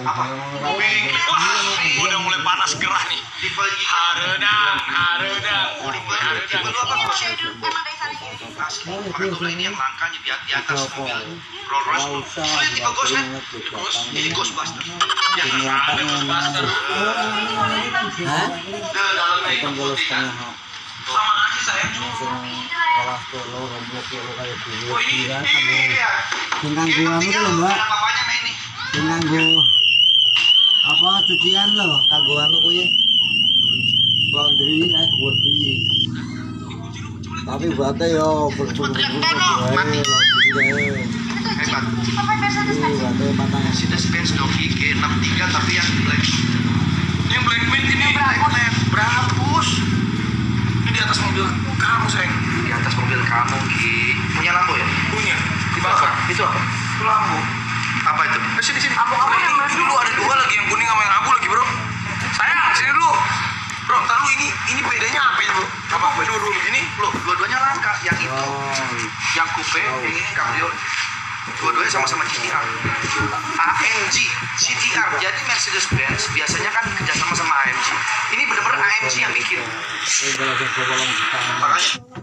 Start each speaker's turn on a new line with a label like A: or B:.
A: Apa?
B: Udah mulai panas gerah nih.
A: Tipe
B: Haredang, haredang, udah mulai haredang.
A: Tipe lu apa pakai ini yang langka di, atas mobil Rolls Royce lu. Lu yang tipe Ghost kan? Ghost, jadi Ghostbuster. Ya,
B: Ada Ghostbuster.
C: Hah?
A: dalamnya
C: Penggalas
A: putih kan? Sama aja sayang.
C: langsung kalah kelo romblok kelo kayak dulu
A: Oh ini,
C: ya
A: iya.
C: dengan
A: Ini
C: gua
A: pentingnya
C: itu
A: lu,
C: mbak apa cucian lo kanggo anu kuwi laundry kayak body tapi bate yo wae laundry
A: Hebat.
C: Iya, bate patang
A: Mercedes-Benz Doki G63 tapi yang black.
B: Ini yang Black Mint ini.
A: Black Brabus.
B: Ini di atas mobil kamu, sayang.
A: Di atas mobil kamu, Ki. Punya lampu ya?
B: Punya. Dibakar.
A: Itu apa?
B: Itu lampu.
A: Apa itu?
B: Eh, sini, sini. Apa, apa yang dulu ada dua lagi, yang kuning sama yang abu lagi, bro. Sayang, sini dulu. Bro, ntar lu ini, ini bedanya apa ya, bro? Apa? Dua-dua begini,
A: Loh, dua-duanya langka. Yang itu,
C: oh
A: yang coupe, yang ini cabrio. Dua-duanya sama-sama GTR. AMG, CTR. Jadi Mercedes-Benz biasanya kan kerjasama sama